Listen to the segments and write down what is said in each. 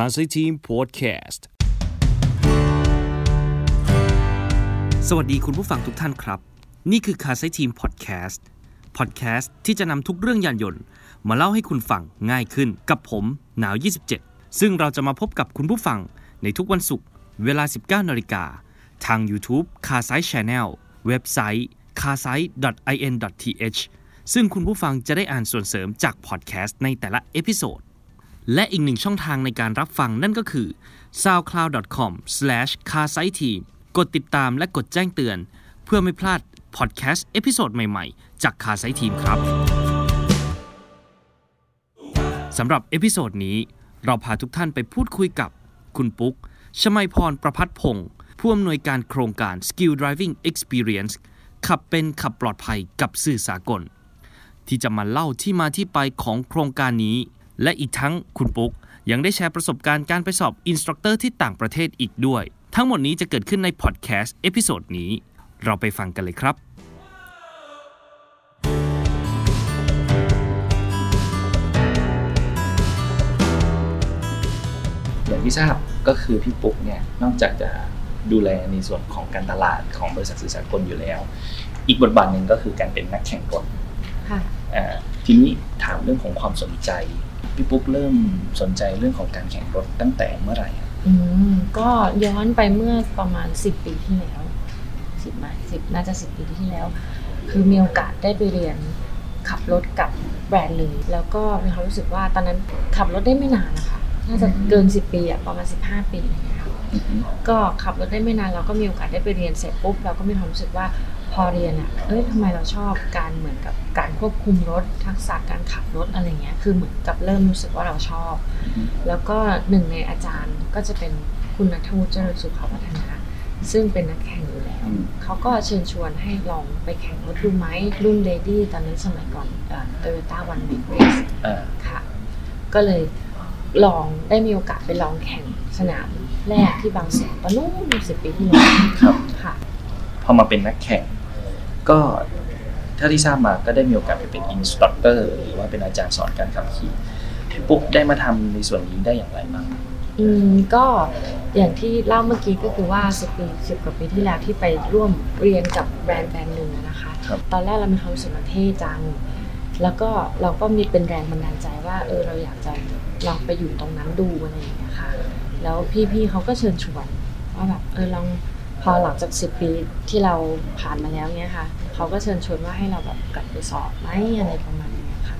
c a s ทีมพอดแคสต์สวัสดีคุณผู้ฟังทุกท่านครับ นี่คือ c a s ทีมพอดแคสต์พอดแคสต์ที่จะนำทุกเรื่องยานยนต์ มาเล่าให้คุณฟังง่ายขึ้นกับผมหนาว 27 ซึ่งเราจะมาพบกับคุณผู้ฟังในทุกวันศุกร์เวลา 19นาฬิกาทาง YouTube c a s i Channel เว็บไซต์ c a s i in th ซึ่งคุณผู้ฟังจะได้อ่านส่วนเสริมจากพอดแคสต์ในแต่ละเอพิโซด และอีกหนึ่งช่องทางในการรับฟังนั่นก็คือ soundcloud.com/carsiteam กดติดตามและกดแจ้งเตือน เพื่อไม่พลาดพอดแคสต์ episode ใหม่ๆ จาก c a r s i Team ครับสำหรับ episode นี้ เราพาทุกท่านไปพูดคุยกับคุณปุ๊ก ชมัยพรประพัฒพงศ์ผู้อำนวยการโครงการ Skill Driving Experience ขับเป็นขับปลอดภัยกับสื่อสากล ที่จะมาเล่าที่มาที่ไปของโครงการนี้ และอีกทั้งคุณปุ๊ก ยังได้แชร์ประสบการณ์การไปสอบ instructor ที่ต่างประเทศอีกด้วย ทั้งหมดนี้จะเกิดขึ้นในพอดแคสต์ episode นี้ เราไปฟังกันเลยครับอย่างที่ทราบก็คือพี่ปุ๊กเนี่ยนอกจากจะดูแลในส่วนของการตลาดของบริษัทสื่อสากลอยู่แล้ว อีกบทบาทหนึ่งก็คือการเป็นนักแข่งรถค่ะอ่าทีนี้ถามเรื่องของความสนใจ พี่ปุ๊กเริ่มสนใจเรื่องของการแข่งรถตั้งแต่เมื่อไหร่อะอืมก็ย้อนไปเมื่อประมาณสิบปีที่แล้วสิบไหมสิบน่าจะสิบปีที่แล้ว คือมีโอกาสได้ไปเรียนขับรถกับแบรนด์หนึ่งแล้วก็มีความรู้สึกว่าตอนนั้นขับรถได้ไม่นานนะคะน่าจะเกินสิบปีอะประมาณสิบห้าปีอะไรอย่างเงี้ยค่ะอือฮึก็ขับรถได้ไม่นานเราก็มีโอกาสได้ไปเรียนเสร็จปุ๊บเราก็มีความรู้สึกว่า พอเรียนอะเอ้ยทำไมเราชอบการเหมือนกับการควบคุมรถ ทักษะการขับรถอะไรเงี้ย คือเหมือนกับเริ่มรู้สึกว่าเราชอบ แล้วก็หนึ่งในอาจารย์ก็จะเป็นคุณนัทวุฒิเจริญสุขวัฒนะ ซึ่งเป็นนักแข่งอยู่แล้วอืมเขาก็เชิญชวนให้ลองไปแข่งรถดูไหมรุ่นเลดี้ตอนนั้นสมัยก่อนโตโยต้าวันบิ๊กเรสอ่าค่ะ ก็เลยลองได้มีโอกาสไปลองแข่งสนามแรกที่บางแสนตอนนู้นสิบปีที่แล้วครับค่ะพอมาเป็นนักแข่ง ก็ถ้าที่ทราบมาก็ได้มีโอกาสไปเป็น instructor หรือว่าเป็นอาจารย์สอนการขับขี่พี่ปุ๊กได้มาทำในส่วนนี้ได้อย่างไรบ้างอืมก็อย่างที่เล่าเมื่อกี้ก็คือว่าสิบปีสิบกว่าปีที่แล้วที่ไปร่วมเรียนกับแบรนด์แบรนด์หนึ่งอะนะคะครับตอนแรกเรามีความรู้สึกมันเท่จัง แล้วก็เราก็มีเป็นแรงบันดาลใจว่าเออเราอยากจะลองไปอยู่ตรงนั้นดูอะไรอย่างเงี้ยค่ะ แล้วพี่ๆเขาก็เชิญชวนว่าแบบเออลอง พอหลังจากสิบปีที่เราผ่านมาแล้วเนี้ยค่ะเขาก็เชิญชวนว่าให้เราแบบกลับไปสอบไหมอะไรประมาณนี้ค่ะ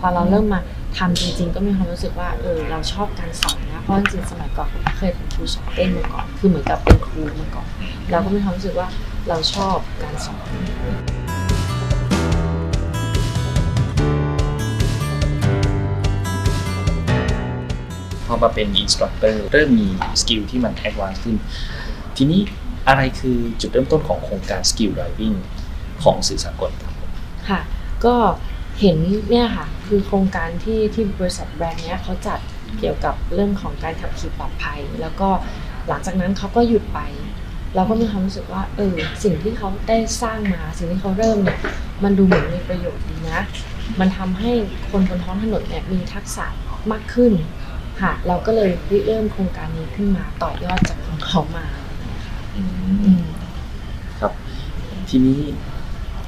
พอเราเริ่มมาทำจริง ๆ ก็มีความรู้สึกว่าเออเราชอบการสอนนะเพราะจริงๆสมัยก่อนเคยเป็นครูสอนเต้นมาก่อนคือเหมือนกับเป็นครูมาก่อนเราก็มีความรู้สึกว่าเราชอบการสอนพอมาเป็น instructor เริ่มมี skill ที่มัน advance ขึ้น ทีนี้ อะไรคือจุดเริ่มต้นของโครงการ Skill Driving ของสื่อสากลครับค่ะ ก็เห็นเนี่ยค่ะ คือโครงการที่ที่บริษัทแบรนด์เนี้ยเขาจัดเกี่ยวกับเรื่องของการขับขี่ปลอดภัย แล้วก็หลังจากนั้นเขาก็หยุดไป เราก็มีความรู้สึกว่าเออสิ่งที่เขาได้สร้างมา สิ่งที่เขาเริ่มเนี่ยมันดูเหมือนมีประโยชน์ดีนะ มันทำให้คนบนท้องถนนเนี่ยมีทักษะมากขึ้นค่ะ เราก็เลยเริ่มโครงการนี้ขึ้นมาต่อยอดจากของเขามา ครับ ทีนี้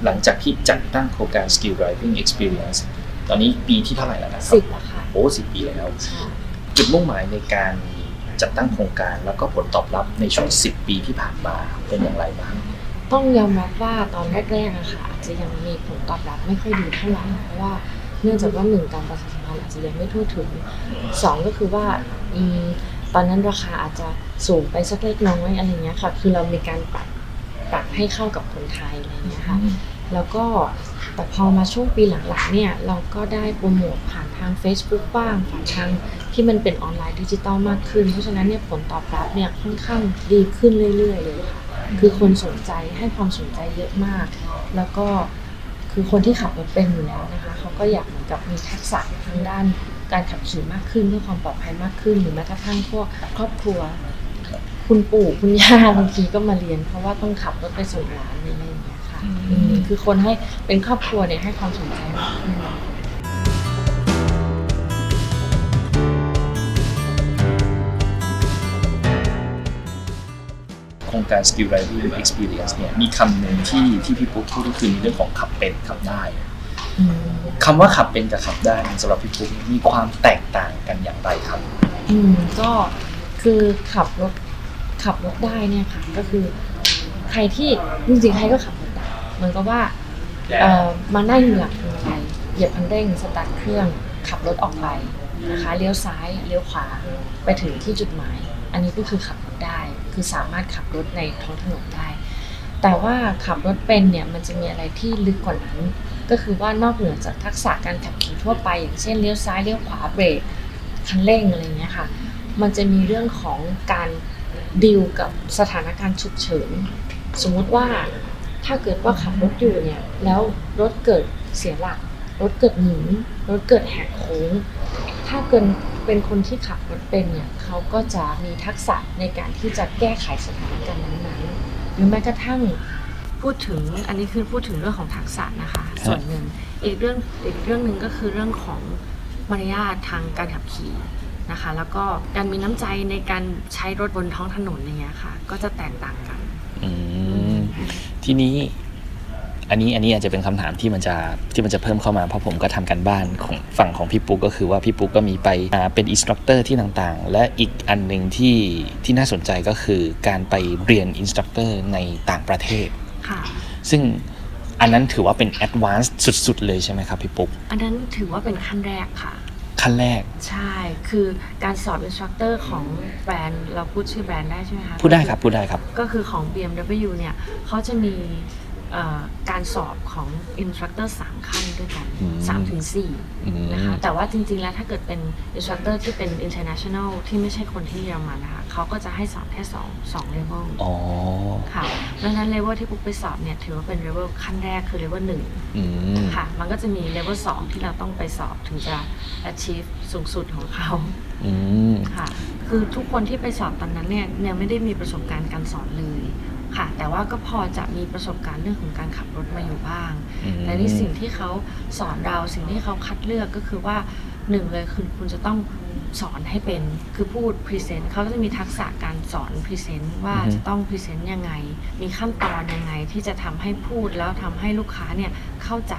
หลังจากที่จัดตั้งโครงการ Skill Driving Experience ตอนนี้ปีที่เท่าไหร่แล้วนะครัสิบแล้วค่ะโอ้สิบปีแล้วใช่จุดมุ่งหมายในการจัดตั้งโครงการแล้วก็ผลตอบรับในช่วง 10 ปีที่ผ่านมาเป็นอย่างไรบ้าง ต้องยอมรับว่าตอนแรกๆอะค่ะอาจจะยังมีผลตอบรับไม่ค่อยดีเท่าไหร่เพราะว่าเนื่องจากว่าหนึ่งการประชาสัมพันธ์อาจจะยังไม่ทั่วถึงสองก็คือว่าอืม ตอนนั้นราคาอาจจะสูงไปสักเล็กน้อยอะไรเงี้ยค่ะ คือเรามีการปรับปรับให้เข้ากับคนไทยอะไรเงี้ยค่ะ แล้วก็แต่พอมาช่วงปีหลังๆเนี่ยเราก็ได้โปรโมทผ่านทาง Facebook บ้างผ่านทางที่มันเป็นออนไลน์ดิจิตอลมากขึ้น เพราะฉะนั้นเนี่ยผลตอบรับเนี่ยค่อนข้างดีขึ้นเรื่อยๆเลยค่ะ คือคนสนใจให้ความสนใจเยอะมาก แล้วก็คือคนที่ขับรถเป็นอยู่แล้วนะคะเขาก็อยากเหมือนกับมีทักษะทางด้าน การขับขี่มากขึ้นเพื่อความปลอดภัยมากขึ้น หรือแม้กระทั่งพวกครอบครัว คุณปู่คุณย่าบางทีก็มาเรียน เพราะว่าต้องขับรถไปส่งหลานอะไรอย่างเงี้ยค่ะคือคนให้เป็นครอบครัวเนี่ยให้ความสนใจมากขึ้นครงการ Skill Driving Experience เนี่ยมีคำหนึ่งที่ที่พี่ปุ๊กพูดก็คือในเรื่องของขับเป็นขับได้ คำว่าขับเป็นกับขับได้เนี่ยสำหรับพี่ปุ๊กมีความแตกต่างกันอย่างไรครับ อืมก็คือขับรถขับรถได้เนี่ยค่ะก็คือ ใครที่จริงๆใครก็ขับรถได้เหมือนกับว่าเอ่อมานั่งอยู่หลังพวงมาลัยเหยียบคันเร่งสตาร์ทเครื่อง ขับรถออกไปนะคะเลี้ยวซ้ายเลี้ยวขวาไปถึงที่จุดหมาย อันนี้ก็คือขับรถได้ คือสามารถขับรถในท้องถนนได้ แต่ว่าขับรถเป็นเนี่ยมันจะมีอะไรที่ลึกกว่านั้น ก็คือว่านอกเหนือจากทักษะการขับขี่ทั่วไป อย่างเช่นเลี้ยวซ้ายเลี้ยวขวาเบรกคันเร่งอะไรเงี้ยค่ะ มันจะมีเรื่องของการดีลกับสถานการณ์ฉุกเฉินสมมุติว่าถ้าเกิดว่าขับรถอยู่เนี่ยแล้วรถเกิดเสียหลัก รถเกิดหมุนรถเกิดแหกโค้ง ถ้าเกินเป็นคนที่ขับรถเป็นเนี่ยเขาก็จะมีทักษะในการที่จะแก้ไขสถานการณ์นั้นๆหรือแม้กระทั่ง พูดถึงอันนี้คือพูดถึงเรื่องของทักษะนะคะ ส่วนหนึ่งอีกเรื่องอีกเรื่องหนึ่งก็คือเรื่องของมารยาททางการขับขี่นะคะ แล้วก็การมีน้ำใจในการใช้รถบนท้องถนนอย่างเงี้ยค่ะ ก็จะแตกต่างกันอืมทีนี้อันนี้อันนี้อาจจะเป็นคำถามที่มันจะที่มันจะเพิ่มเข้ามาเพราะผมก็ทำการบ้านของฝั่งของพี่ปุ๊กก็คือว่าพี่ปุ๊กก็มีไปอ่าเป็น instructor ที่ต่างๆ และอีกอันหนึ่งที่ที่น่าสนใจก็คือการไปเรียน instructor ในต่างประเทศค่ะ ซึ่งอันนั้นถือว่าเป็น advance สุด ๆ เลยใช่ไหมครับพี่ปุ๊กอันนั้นถือว่าเป็นขั้นแรกค่ะ ขั้นแรก ใช่ คือการสอบ instructor ของแบรนด์เราพูดชื่อแบรนด์ได้ใช่ไหมคะ พูดได้ครับ พูดได้ครับ ก็คือของ BMW เนี่ยเขาจะมีเอ่อ การสอบของ instructor สามขั้นด้วยกันอืมสามถึงสี่อืมนะคะแต่ว่าจริง ๆ แล้วถ้าเกิดเป็น instructor ที่เป็น international ที่ไม่ใช่คนที่เยอรมันนะคะเขาก็จะให้สอบแค่สองสองเลเวลอ๋อค่ะดังนั้นเลเวลที่ปุ๊กไปสอบเนี่ยถือว่าเป็นเลเวลขั้นแรกคือเลเวลหนึ่งอืมค่ะมันก็จะมีเลเวลสองที่เราต้องไปสอบถึงจะ achieve สูงสุดของเขาอืมค่ะคือทุกคนที่ไปสอบตอนนั้นเนี่ยยังไม่ได้มีประสบการณ์การสอนเลย ค่ะ แต่ว่าก็พอจะมีประสบการณ์เรื่องของการขับรถมาอยู่บ้างอืมแต่นี่สิ่งที่เขาสอนเราสิ่งที่เขาคัดเลือกก็คือว่าหนึ่งเลยคือคุณจะต้องสอนให้เป็นคือพูด present เขาก็จะมีทักษะการสอน present ว่าอือฮึจะต้อง present ยังไง มีขั้นตอนยังไงที่จะทำให้พูดแล้วทำให้ลูกค้าเนี่ยเข้าใจ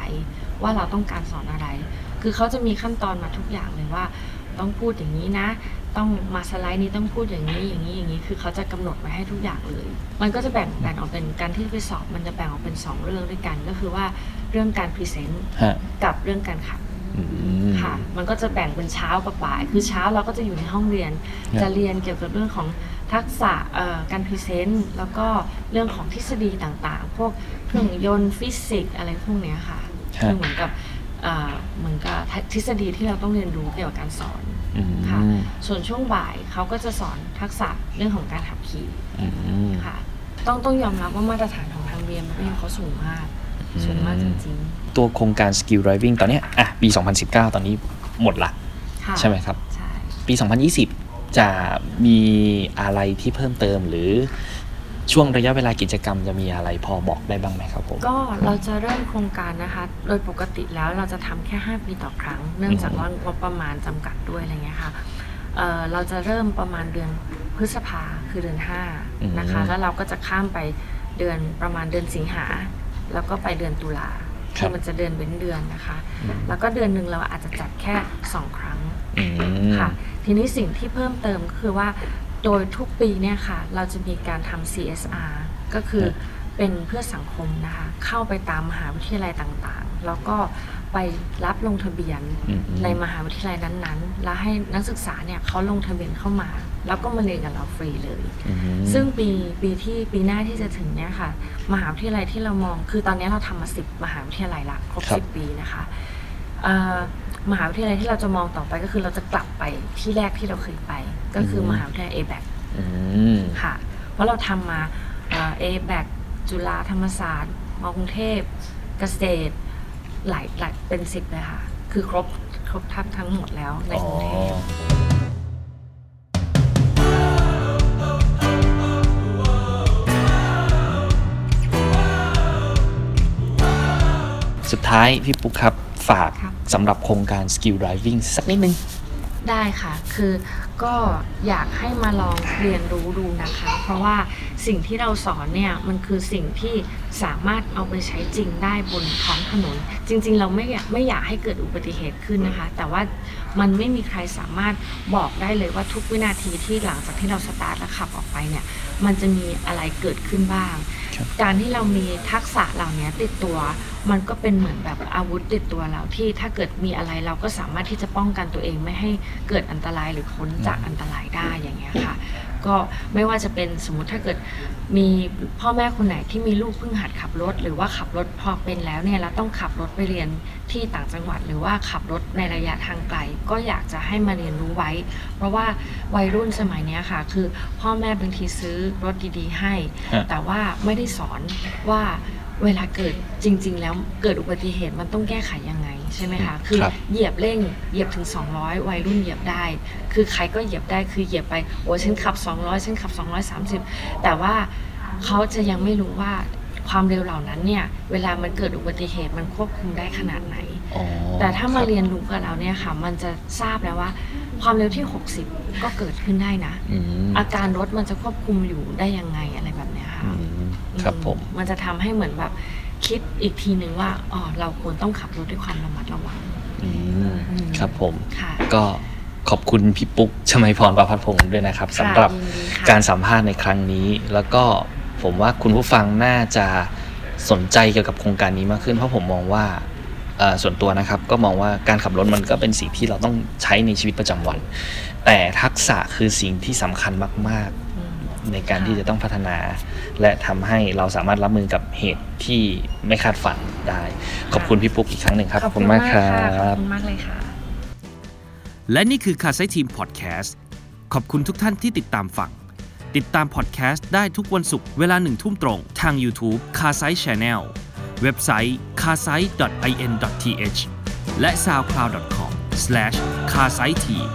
ว่าเราต้องการสอนอะไร คือเขาจะมีขั้นตอนมาทุกอย่างเลยว่า ต้องพูดอย่างนี้นะ ต้องมาสไลด์นี้ต้องพูดอย่างนี้อย่างนี้อย่างนี้คือเขาจะกำหนดไว้ให้ทุกอย่างเลย มันก็จะแบ่งแบ่งออกเป็นการที่ไปสอบมันจะแบ่งออกเป็นสองเรื่องด้วยกันก็คือว่าเรื่องการ present ฮะกับเรื่องการขับอืมค่ะ มันก็จะแบ่งเป็นเช้ากับบ่าย คือเช้าเราก็จะอยู่ในห้องเรียนครับจะเรียนเกี่ยวกับเรื่องของทักษะเอ่อการ present แล้วก็เรื่องของทฤษฎีต่างๆ พวกเครื่องยนต์ฟิสิกส์อะไรพวกเนี้ยค่ะฮะคือเหมือนกับ เอ่อเหมือนกับทฤษฎีที่เราต้องเรียนรู้เกี่ยวกับการสอนอืมค่ะส่วนช่วงบ่ายเขาก็จะสอนทักษะเรื่องของการขับขี่อืมค่ะต้องต้องยอมรับว่ามาตรฐานของทางเรียนมันเขาสูงมากสูงมากจริงตัวโครงการ Skill Driving ตอนเนี้ยอะปี 2019 ตอนนี้หมดละๆค่ะใช่ไหมครับใช่ปี 2020 จะมีอะไรที่เพิ่มเติมหรือ ช่วงระยะเวลากิจกรรมจะมีอะไรพอบอกได้บ้างไหมครับผม ก็เราจะเริ่มโครงการนะคะ โดยปกติแล้วเราจะทำแค่ 5 ปีต่อครั้ง เนื่องจากว่างบประมาณจำกัดด้วยอะไรเงี้ยค่ะเอ่อเราจะเริ่มประมาณเดือนพฤษภาคือเดือนอืม5นะคะ แล้วเราก็จะข้ามไปเดือนประมาณเดือนสิงหา แล้วก็ไปเดือนตุลาคือมันจะเดือนเว้นเดือนนะคะ แล้วก็เดือนหนึ่งเราอาจจะจัดแค่ 2 ครั้งอืมค่ะ ทีนี้สิ่งที่เพิ่มเติมก็คือว่า โดยทุกปีเนี่ยค่ะ เราจะมีการทำ CSR ก็คือเป็นเพื่อสังคมนะคะ เข้าไปตามมหาวิทยาลัยต่างๆ แล้วก็ไปรับลงทะเบียนอืมในมหาวิทยาลัยนั้นๆ แล้วให้นักศึกษาเนี่ยเขาลงทะเบียนเข้ามา แล้วก็มาเรียนกับเราฟรีเลยอืมซึ่งปีปีที่ปีหน้าที่จะถึงเนี่ยค่ะ มหาวิทยาลัยที่เรามอง คือตอนนี้เราทำมาสิบมหาวิทยาลัยละครบครับสิบปีนะคะเอ่อมหาวิทยาลัยที่เราจะมองต่อไปก็คือเราจะกลับไปที่แรกที่เราเคยไป ก็คือมหาวิทยาลัย a b a c อืมค่ะ เพราะเราทำมาเอแบกจุฬาธรรมศาสตร์มอกรุงเทพเกษตรหลายหลายเป็นสิบเลยค่ะ คือครบครบทั้งทั้งหมดแล้วในอ๋อกรุงเทพสุดท้ายพี่ปุ๊กครับ ฝากครับสำหรับโครงการ Skill Driving สักนิดนึง ได้ค่ะ คือ ก็อยากให้มาลองเรียนรู้ดูนะคะ เพราะว่า สิ่งที่เราสอนเนี่ยมันคือสิ่งที่สามารถเอาไปใช้จริงได้บนท้องถนน จริง ๆ เราไม่อยากไม่อยากให้เกิดอุบัติเหตุขึ้นนะคะ แต่ว่ามันไม่มีใครสามารถบอกได้เลยว่าทุกวินาทีที่หลังจากที่เราสตาร์ทและขับออกไปเนี่ยมันจะมีอะไรเกิดขึ้นบ้างครับการที่เรามีทักษะเหล่านี้ติดตัว มันก็เป็นเหมือนแบบอาวุธติดตัวเราที่ถ้าเกิดมีอะไรเราก็สามารถที่จะป้องกันตัวเองไม่ให้เกิดอันตรายหรือพ้นจากอันตรายได้อย่างเงี้ยค่ะ ก็ไม่ว่าจะเป็นสมมุติถ้าเกิดมีพ่อแม่คนไหนที่มีลูกเพิ่งหัดขับรถ หรือว่าขับรถพอเป็นแล้วเนี่ยแล้วต้องขับรถไปเรียนที่ต่างจังหวัด หรือว่าขับรถในระยะทางไกล ก็อยากจะให้มาเรียนรู้ไว้ เพราะว่าวัยรุ่นสมัยเนี้ยค่ะ คือพ่อแม่บางทีซื้อรถดีๆ ให้ฮะแต่ว่าไม่ได้สอนว่า เวลาเกิดจริง ๆ แล้วเกิดอุบัติเหตุมันต้องแก้ไขยังไงใช่ไหมคะคือครับ เหยียบเร่งเหยียบถึง 200 วัยรุ่นเหยียบได้ คือใครก็เหยียบได้คือเหยียบไปโอ้ฉันขับ 200ฉันขับ 230 แต่ว่าเขาจะยังไม่รู้ว่าความเร็วเหล่านั้นเนี่ยเวลามันเกิดอุบัติเหตุมันควบคุมได้ขนาดไหน อ๋อแต่ถ้ามาคบเรียนรู้กับเราเนี่ยค่ะมันจะทราบแล้วว่า ความเร็วที่ 60 ก็เกิดขึ้นได้นะ อืม อาการรถมันจะควบคุมอยู่ได้ยังไงอะไรแบบเนี้ย ค่ะอืมครับผมอืมันจะทำให้เหมือนแบบคิดอีกทีหนึ่งว่าอ๋อเราควรต้องขับรถด้วยความระมัดระวังอืมอืมครับผมค่ะก็ขอบคุณพี่ปุ๊กชมัยพรประพัฒพงศ์ด้วยนะครับสำหรับยินดีค่ะการสัมภาษณ์ในครั้งนี้ แล้วก็ผมว่าคุณผู้ฟังน่าจะสนใจเกี่ยวกับโครงการนี้มากขึ้น เพราะผมมองว่าเอ่อส่วนตัวนะครับก็มองว่าการขับรถมันก็เป็นสิ่งที่เราต้องใช้ในชีวิตประจำวัน แต่ทักษะคือสิ่งที่สำคัญมากอืมๆ ในการที่จะต้องพัฒนา และทำให้เราสามารถรับมือกับเหตุที่ไม่คาดฝันได้ ขอบคุณพี่ปุ๊กอีกครั้งหนึ่งครับขอบคุณมากค่ะขคอบรับคุณมากเลยค่ะ และนี่คือ c a s ไซทีมพอดแคสต์ขอบคุณทุกท่านที่ติดตามฟังติดตามพอดแคสต์ได้ทุกวันศุกร์เวลาหนึ่งทุ่มตรง ทาง YouTube c a s ไซ Channel เว็บไซต์ c a s i in th และ soundcloud.com/carsiteam